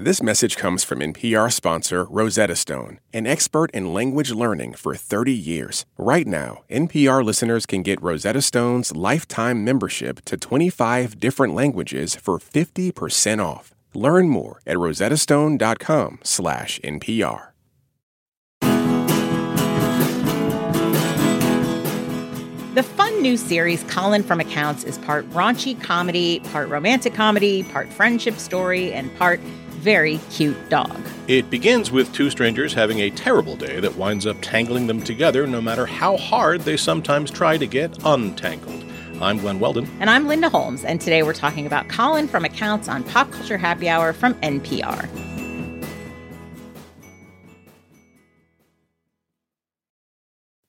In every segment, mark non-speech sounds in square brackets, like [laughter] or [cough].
This message comes from NPR sponsor Rosetta Stone, an expert in language learning for 30 years. Right now, NPR listeners can get Rosetta Stone's lifetime membership to 25 different languages for 50% off. Learn more at rosettastone.com/npr. The fun new series Colin from Accounts is part raunchy comedy, part romantic comedy, part friendship story, and part very cute dog. It begins with two strangers having a terrible day that winds up tangling them together no matter how hard they sometimes try to get untangled. I'm Glenn Weldon. And I'm Linda Holmes, and today we're talking about Colin from Accounts on Pop Culture Happy Hour from NPR.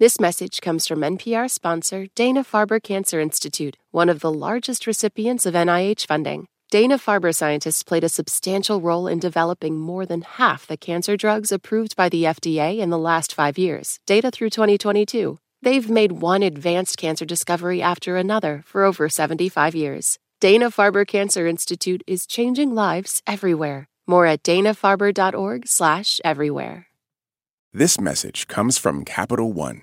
This message comes from NPR sponsor Dana Farber Cancer Institute, one of the largest recipients of NIH funding. Dana Farber scientists played a substantial role in developing more than half the cancer drugs approved by the FDA in the last five years, data through 2022. They've made one advanced cancer discovery after another for over 75 years. Dana Farber Cancer Institute is changing lives everywhere. More at danafarber.org/slash everywhere. This message comes from Capital One,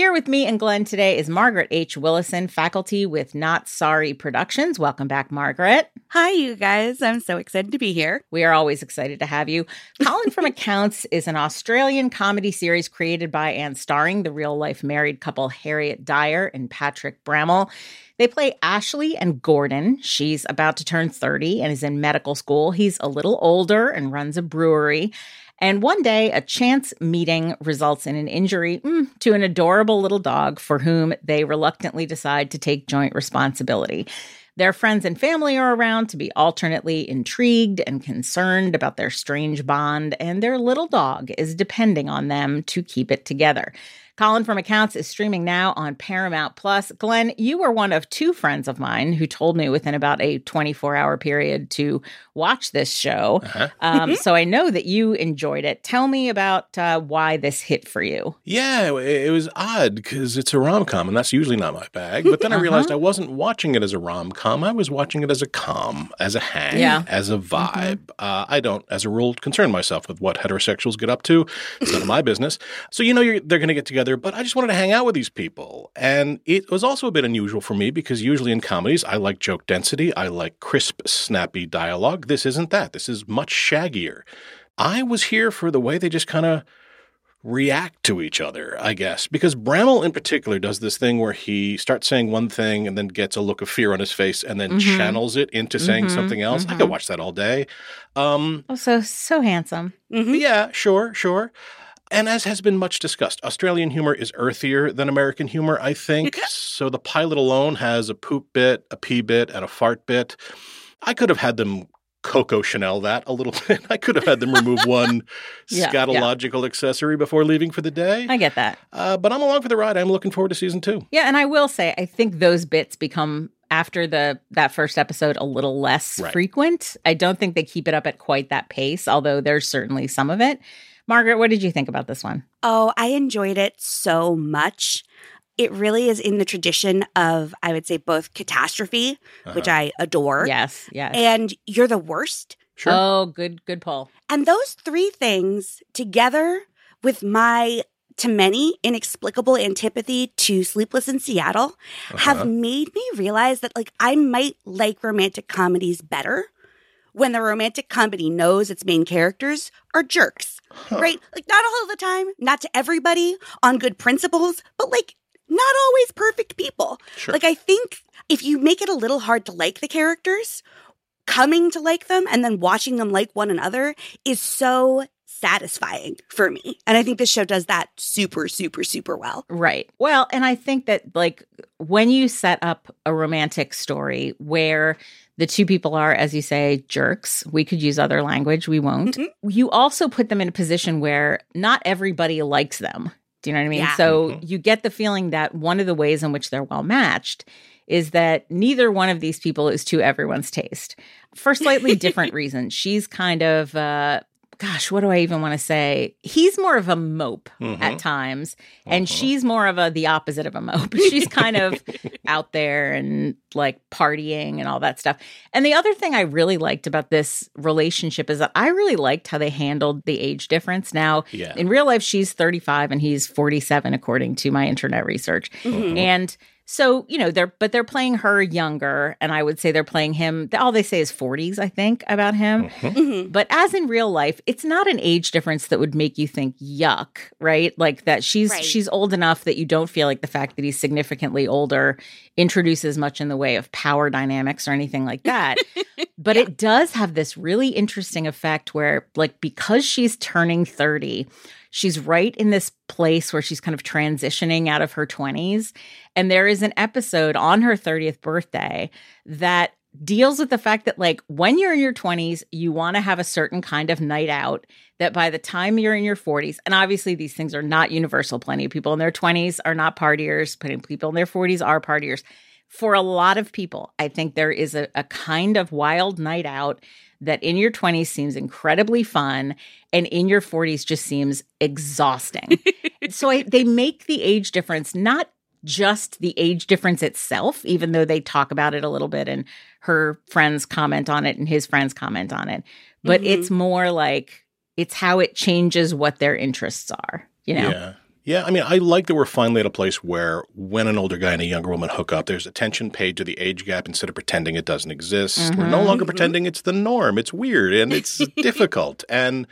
Here with me and Glenn today is Margaret H. Willison, faculty with Not Sorry Productions. Welcome back, Margaret. Hi, you guys. I'm so excited to be here. We are always excited to have you. Colin from [laughs] Accounts is an Australian comedy series created by and starring the real life married couple Harriet Dyer and Patrick Brammall. They play Ashley and Gordon. She's about to turn 30 and is in medical school. He's a little older and runs a brewery. And one day, a chance meeting results in an injury mm, to an adorable little dog for whom they reluctantly decide to take joint responsibility. Their friends and family are around to be alternately intrigued and concerned about their strange bond, and their little dog is depending on them to keep it together. Colin from Accounts is streaming now on Paramount Plus. Glenn, you were one of two friends of mine who told me within about a 24 hour period to watch this show. Uh-huh. Um, so I know that you enjoyed it. Tell me about uh, why this hit for you. Yeah, it was odd because it's a rom com, and that's usually not my bag. But then I realized uh-huh. I wasn't watching it as a rom com. I was watching it as a com, as a hang, yeah. as a mm-hmm. vibe. Mm-hmm. Uh, I don't, as a rule, concern myself with what heterosexuals get up to. It's none of my business. So, you know, they're going to get together together, but I just wanted to hang out with these people. And it was also a bit unusual for me because usually in comedies, I like joke density, I like crisp, snappy dialogue. This isn't that. This is much shaggier. I was here for the way they just kind of react to each other, I guess. Because Brammall in particular does this thing where he starts saying one thing and then gets a look of fear on his face and then mm-hmm. channels it into saying mm-hmm. something else. Mm-hmm. I could mm-hmm. watch that all day. Um, oh, so so handsome. Mm-hmm. Yeah, sure, sure. And as has been much discussed, Australian humor is earthier than American humor, I think. so the pilot alone has a poop bit, a pee bit, and a fart bit. I could have had them Coco Chanel that a little [laughs] bit. I could have had them remove [laughs] one yeah, scatological yeah. accessory before leaving for the day. I get that. Uh, but I'm along for the ride. I'm looking forward to season two. Yeah, and I will say, I think those bits become after the that first episode a little less right. frequent. I don't think they keep it up at quite that pace, although there's certainly some of it. Margaret, what did you think about this one? Oh, I enjoyed it so much. it really is in the tradition of, I would say, both catastrophe, uh-huh. which I adore. Yes, yes. And you're the worst. Sure. Oh, good, good pull. And those three things together with my to many inexplicable antipathy to Sleepless in Seattle uh-huh. have made me realize that like I might like romantic comedies better when the romantic comedy knows its main characters are jerks. Huh. Right? Like not all the time, not to everybody on good principles, but like not always perfect people. Sure. Like I think if you make it a little hard to like the characters, coming to like them and then watching them like one another is so satisfying for me. And I think this show does that super, super, super well. Right. Well, and I think that like when you set up a romantic story where the two people are, as you say, jerks, we could use other language, we won't. Mm-hmm. You also put them in a position where not everybody likes them. Do you know what I mean? Yeah. So mm-hmm. you get the feeling that one of the ways in which they're well matched is that neither one of these people is to everyone's taste for slightly [laughs] different reasons. She's kind of uh, gosh, what do I even want to say? He's more of a mope mm-hmm. at times, and mm-hmm. she's more of a the opposite of a mope. [laughs] She's kind of [laughs] out there and like partying and all that stuff. And the other thing I really liked about this relationship is that I really liked how they handled the age difference. Now, yeah. in real life, she's 35 and he's 47, according to my internet research. Mm-hmm. And so, you know, they're but they're playing her younger, and I would say they're playing him. All they say is 40s, I think, about him. Mm-hmm. Mm-hmm. But as in real life, it's not an age difference that would make you think yuck, right? Like that she's right. she's old enough that you don't feel like the fact that he's significantly older introduces much in the way of power dynamics or anything like that. [laughs] but yeah. it does have this really interesting effect where, like, because she's turning 30 She's right in this place where she's kind of transitioning out of her 20s. And there is an episode on her 30th birthday that deals with the fact that like when you're in your 20s you want to have a certain kind of night out that by the time you're in your 40s and obviously these things are not universal. Plenty of people in their 20s are not partiers. Putting people in their 40s are partiers. For a lot of people i think there is a, a kind of wild night out that in your 20s seems incredibly fun and in your 40s just seems exhausting. [laughs] so I, they make the age difference not just the age difference itself, even though they talk about it a little bit and her friends comment on it and his friends comment on it, but mm-hmm. it's more like it's how it changes what their interests are, you know? Yeah. Yeah, I mean, I like that we're finally at a place where when an older guy and a younger woman hook up, there's attention paid to the age gap instead of pretending it doesn't exist. Mm-hmm. We're no longer mm-hmm. pretending it's the norm. It's weird and it's [laughs] difficult. And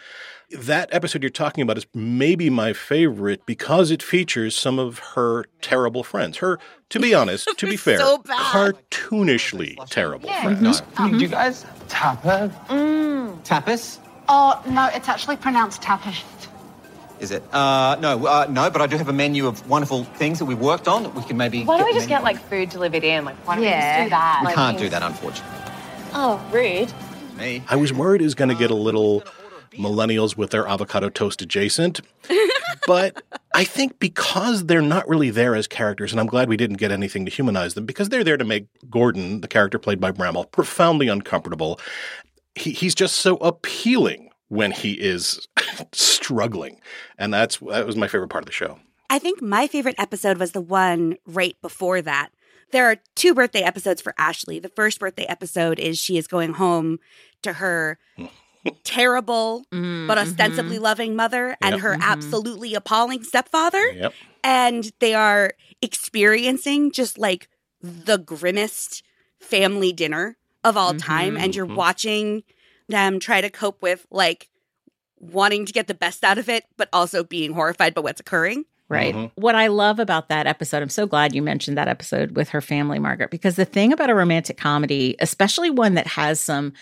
that episode you're talking about is maybe my favorite because it features some of her terrible friends. Her, to be [laughs] honest, to be fair, so cartoonishly terrible yeah. friends. Mm-hmm. Do you guys tapas? Mm. Tapas? Oh no, it's actually pronounced tapas. Is it? Uh, no, uh, no, but I do have a menu of wonderful things that we've worked on. That we can maybe. Why don't we just get like food delivered in? Like, why don't yeah. we just do that? We like, can't do that, unfortunately. Oh, rude. Me. I was worried it was going to get a little millennials with their avocado toast adjacent. [laughs] but I think because they're not really there as characters, and I'm glad we didn't get anything to humanize them, because they're there to make Gordon, the character played by Brammall, profoundly uncomfortable. He, he's just so appealing when he is struggling. And that's that was my favorite part of the show. I think my favorite episode was the one right before that. There are two birthday episodes for Ashley. The first birthday episode is she is going home to her [laughs] terrible mm, but ostensibly mm-hmm. loving mother and yep. her mm-hmm. absolutely appalling stepfather. Yep. And they are experiencing just like the grimmest family dinner of all mm-hmm. time. And you're mm-hmm. watching them try to cope with like wanting to get the best out of it, but also being horrified by what's occurring. Right. Mm-hmm. What I love about that episode, I'm so glad you mentioned that episode with her family, Margaret, because the thing about a romantic comedy, especially one that has some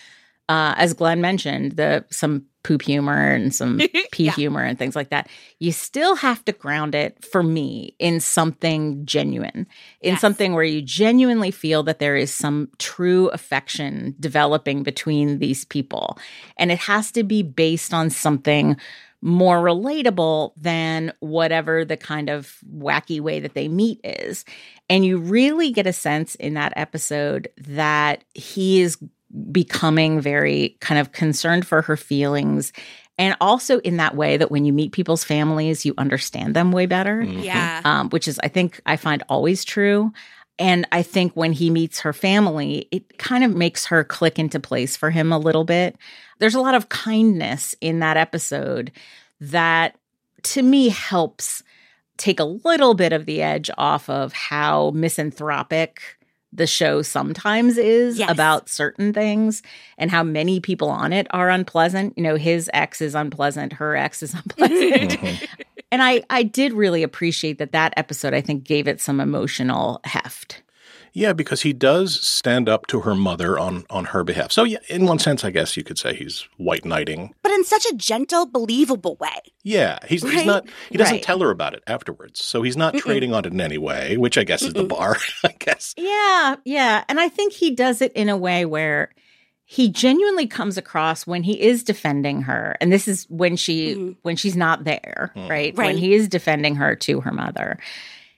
uh, as Glenn mentioned, the some poop humor and some [laughs] pee yeah. humor and things like that. You still have to ground it for me in something genuine, in yes. something where you genuinely feel that there is some true affection developing between these people. And it has to be based on something more relatable than whatever the kind of wacky way that they meet is. And you really get a sense in that episode that he is becoming very kind of concerned for her feelings. And also in that way that when you meet people's families, you understand them way better. Mm-hmm. Yeah. Um, which is, I think, I find always true. And I think when he meets her family, it kind of makes her click into place for him a little bit. There's a lot of kindness in that episode that to me helps take a little bit of the edge off of how misanthropic the show sometimes is yes. about certain things and how many people on it are unpleasant. You know, his ex is unpleasant, her ex is [laughs] unpleasant. Mm-hmm. and I I did really appreciate that that episode I think gave it some emotional heft. Yeah, because he does stand up to her mother on on her behalf. So yeah, in one sense, I guess you could say he's white knighting, but in such a gentle, believable way. Yeah, he's, right? he's not. He doesn't right. tell her about it afterwards, so he's not Mm-mm. trading on it in any way, which I guess Mm-mm. is the bar. [laughs] I guess. Yeah, yeah, and I think he does it in a way where he genuinely comes across when he is defending her and this is when she mm-hmm. when she's not there mm. right? right when he is defending her to her mother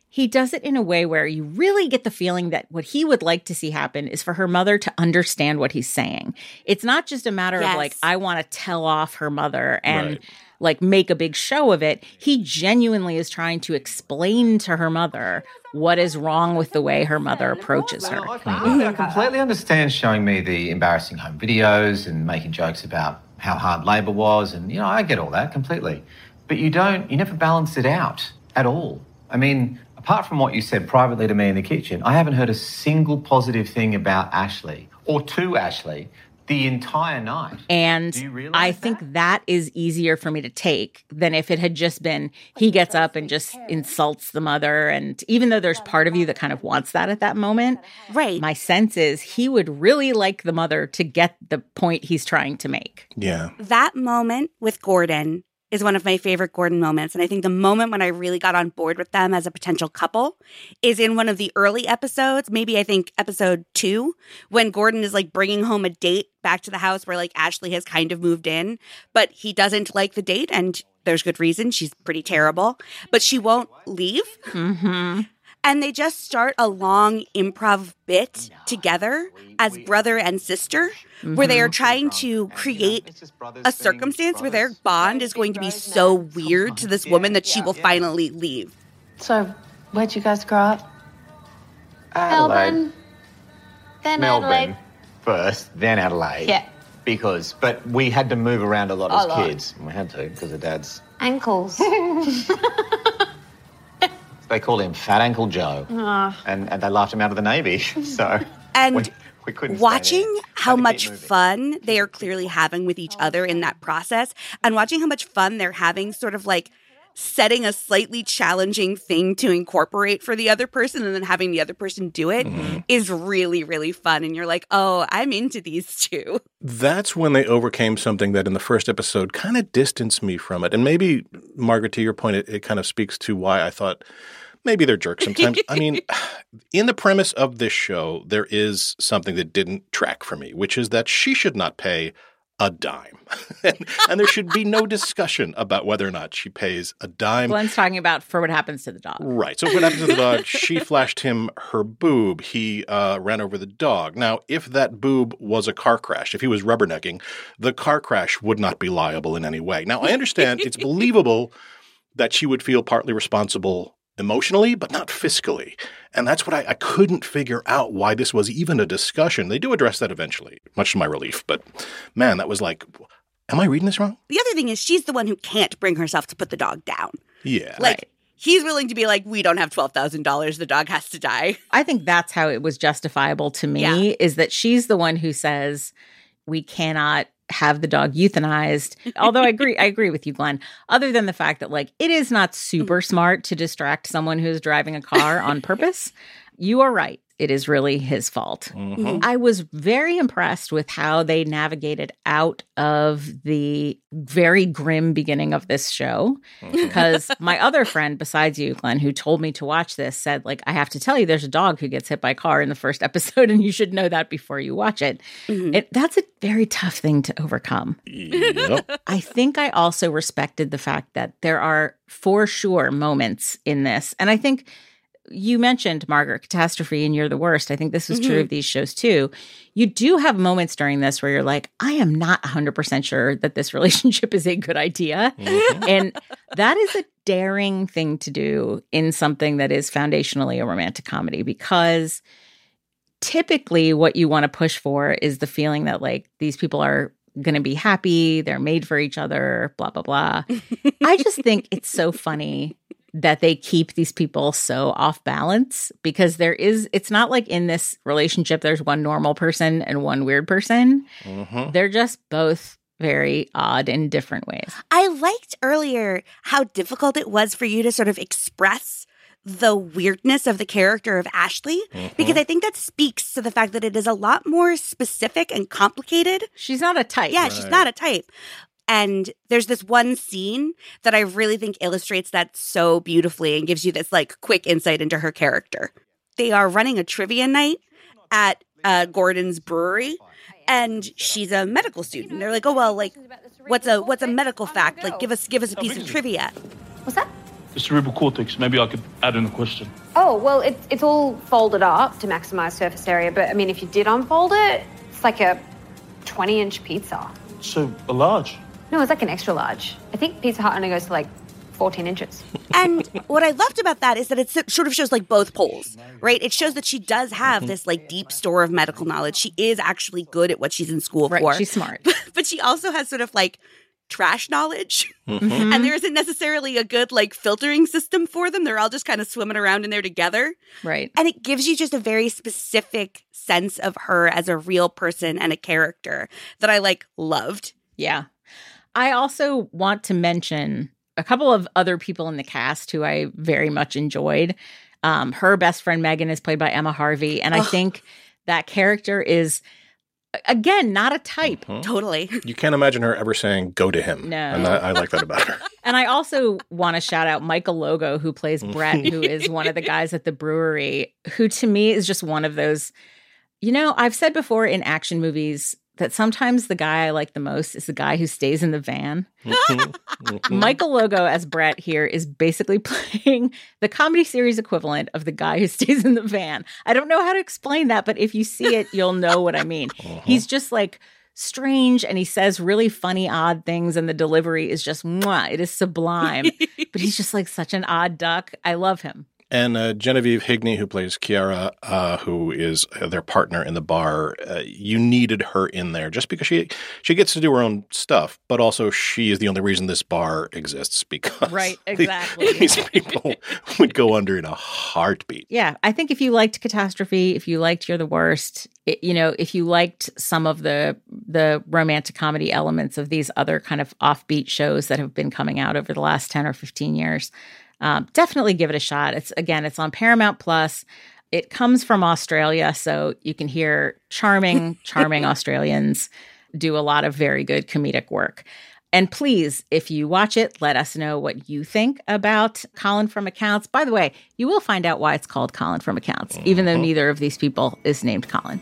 he does it in a way where you really get the feeling that what he would like to see happen is for her mother to understand what he's saying. It's not just a matter yes. of like, I want to tell off her mother and right. like make a big show of it. He genuinely is trying to explain to her mother what is wrong with the way her mother approaches her. I completely understand showing me the embarrassing home videos and making jokes about how hard labor was. And, you know, I get all that completely. But you don't, you never balance it out at all. I mean, apart from what you said privately to me in the kitchen, I haven't heard a single positive thing about Ashley or to Ashley the entire night. And I think that is easier for me to take than if it had just been he gets up and just insults the mother. And even though there's part of you that kind of wants that at that moment, right? My sense is he would really like the mother to get the point he's trying to make. Yeah. That moment with Gordon is one of my favorite Gordon moments. And I think the moment when I really got on board with them as a potential couple is in one of the early episodes, maybe I think episode two, when Gordon is like bringing home a date back to the house where like Ashley has kind of moved in, but he doesn't like the date. And there's good reason. She's pretty terrible, but she won't leave. Mm-hmm and they just start a long improv bit together as brother and sister mm-hmm. where they are trying to create a circumstance where their bond is going to be so weird to this woman that she will finally leave. So, where'd you guys grow up? Adelaide. Melbourne. Then Melbourne Adelaide. first, then Adelaide. Yeah. Because, but we had to move around a lot as kids. We had to because of dad's ankles. [laughs] [laughs] They called him Fat Ankle Joe, oh. and, and they laughed him out of the navy. [laughs] so and we, we couldn't watching how much fun they are clearly having with each other in that process, and watching how much fun they're having, sort of like setting a slightly challenging thing to incorporate for the other person and then having the other person do it mm-hmm. is really really fun and you're like oh i'm into these two [laughs] that's when they overcame something that in the first episode kind of distanced me from it and maybe margaret to your point it, it kind of speaks to why i thought maybe they're jerks sometimes. I mean, [laughs] [sighs] in the premise of this show, there is something that didn't track for me, which is that she should not pay a dime. [laughs] and, and, there should be no discussion about whether or not she pays a dime. Glenn's talking about for what happens to the dog. Right. So, what happens to the dog? [laughs] She flashed him her boob. He uh, ran over the dog. Now, if that boob was a car crash, if he was rubbernecking, the car crash would not be liable in any way. Now, I understand it's [laughs] believable that she would feel partly responsible emotionally, but not fiscally. And that's what I, I, couldn't figure out why this was even a discussion. They do address that eventually, much to my relief. But man, that was like, am I reading this wrong? The other thing is, she's the one who can't bring herself to put the dog down. Yeah. Like, right. he's willing to be like, we don't have $12,000. The dog has to die. [laughs] I think that's how it was justifiable to me yeah. is that she's the one who says, we cannot have the dog euthanized. Although I agree, I agree with you, Glenn. Other than the fact that like it is not super mm. smart to distract someone who's driving a car on [laughs] purpose. You are right it is really his fault. Mm-hmm. I was very impressed with how they navigated out of the very grim beginning of this show. Mm-hmm. Because my other friend, besides you, Glenn, who told me to watch this, said, like, I have to tell you, there's a dog who gets hit by a car in the first [laughs] episode, and you should know that before you watch it. Mm-hmm. it that's a very tough thing to overcome. Yep. I think I also respected the fact that there are for sure moments in this. And I think you mentioned Margaret Catastrophe and You're the Worst. I think this is mm-hmm. true of these shows too. You do have moments during this where you're like, I am not 100% sure that this [laughs] relationship is a good idea. Mm-hmm. and that is a daring thing to do in something that is foundationally a romantic comedy because typically what you want to push for is the feeling that like these people are going to be happy, they're made for each other, blah, blah, blah. I just think it's so funny that they keep these people so off balance because there is it's not like in this relationship there's one normal person and one weird person mm-hmm. they're just both very odd in different ways i liked earlier how difficult it was for you to sort of express the weirdness of the character of Ashley mm-hmm. because I think that speaks to the fact that it is a lot more specific and complicated. She's not a type. Yeah, right. she's not a type. And there's this one scene that I really think illustrates that so beautifully and gives you this like quick insight into her character. They are running a trivia night at uh, Gordon's brewery and she's a medical student. They're like, "Oh well, like what's a what's a medical fact? Like give us give us a piece of trivia." What's that? The cerebral cortex. Maybe I could add in a question. Oh, well, it's it's all folded up to maximize surface area, but I mean if you did unfold it, it's like a 20-inch pizza. So, a large. No, it's like an extra large. I think Pizza Hut only goes to like 14 inches. [laughs] And what I loved about that is that it sort of shows like both poles, right? It shows that she does have this like deep store of medical knowledge. She is actually good at what she's in school right, for. She's smart. [laughs] but she also has sort of like trash knowledge. Mm-hmm. [laughs] And there isn't necessarily a good like filtering system for them. They're all just kind of swimming around in there together. Right. And it gives you just a very specific sense of her as a real person and a character that I like loved. Yeah. I also want to mention a couple of other people in the cast who I very much enjoyed. Um, her best friend Megan is played by Emma Harvie, and I think that character is again not a type. Mm-hmm. Totally. [laughs] You can't imagine her ever saying "go to him." No, and I, I like that about her. [laughs] and I also want to shout out Michael Logo, who plays Brett, who is one of the guys at the brewery, who to me is just one of those. You know, I've said before in action movies, that sometimes the guy I like the most is the guy who stays in the van. Mm-hmm. [laughs] Mm-hmm. Michael Logo as Brett here is basically [laughs] playing the comedy series equivalent of the guy who [laughs] stays in the van. I don't know how to explain that, but if you see it, you'll know what I mean. Uh-huh. He's just like strange and he says really funny, odd things, and the delivery is just mwah, it is sublime. but he's just like such an odd duck. I love him. And uh, Genevieve Hegney, who plays Chiara, uh, who is uh, their partner in the bar, uh, you needed her in there just because she she gets to do her own stuff, but also she is the only reason this bar exists because right, [laughs] exactly. [laughs] these people would go under in a heartbeat. Yeah, I think if you liked Catastrophe, if you liked You're the Worst, it, you know, if you liked some of the the romantic comedy elements of these other kind of offbeat shows that have been coming out over the last ten or fifteen years um, definitely give it a shot. It's again, it's on Paramount Plus. It comes from Australia, so you can hear charming, [laughs] charming Australians do a lot of very good comedic work. And please, if you watch it, let us know what you think about Colin from Accounts. By the way, you will find out why it's called Colin from Accounts, even though uh-huh. neither of these people is named Colin.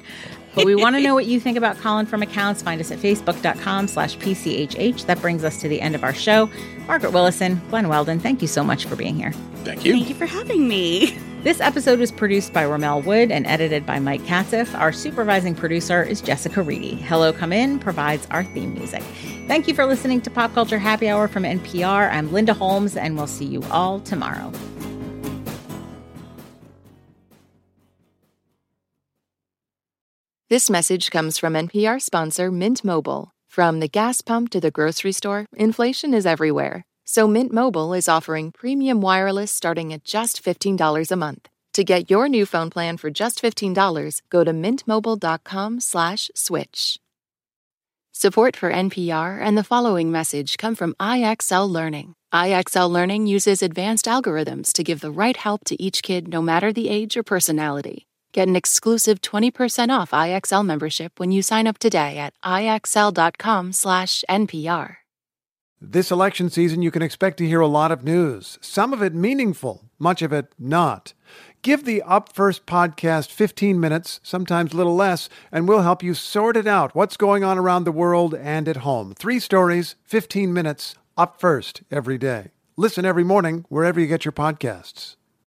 But we want to know what you think about Colin from Accounts. Find us at facebook.com slash PCHH. That brings us to the end of our show. Margaret Willison, Glenn Weldon, thank you so much for being here. Thank you. Thank you for having me. [laughs] This episode was produced by Rommel Wood and edited by Mike Katzif. Our supervising producer is Jessica Reedy. Hello Come In provides our theme music. Thank you for listening to Pop Culture Happy Hour from NPR. I'm Linda Holmes, and we'll see you all tomorrow. This message comes from NPR sponsor Mint Mobile. From the gas pump to the grocery store, inflation is everywhere. So Mint Mobile is offering premium wireless starting at just $15 a month. To get your new phone plan for just $15, go to mintmobile.com/switch. Support for NPR and the following message come from IXL Learning. IXL Learning uses advanced algorithms to give the right help to each kid no matter the age or personality. Get an exclusive 20% off IXL membership when you sign up today at IXL.com/NPR. This election season you can expect to hear a lot of news, some of it meaningful, much of it not. Give the Up First podcast 15 minutes, sometimes a little less, and we'll help you sort it out what's going on around the world and at home. 3 stories, 15 minutes, Up First every day. Listen every morning wherever you get your podcasts.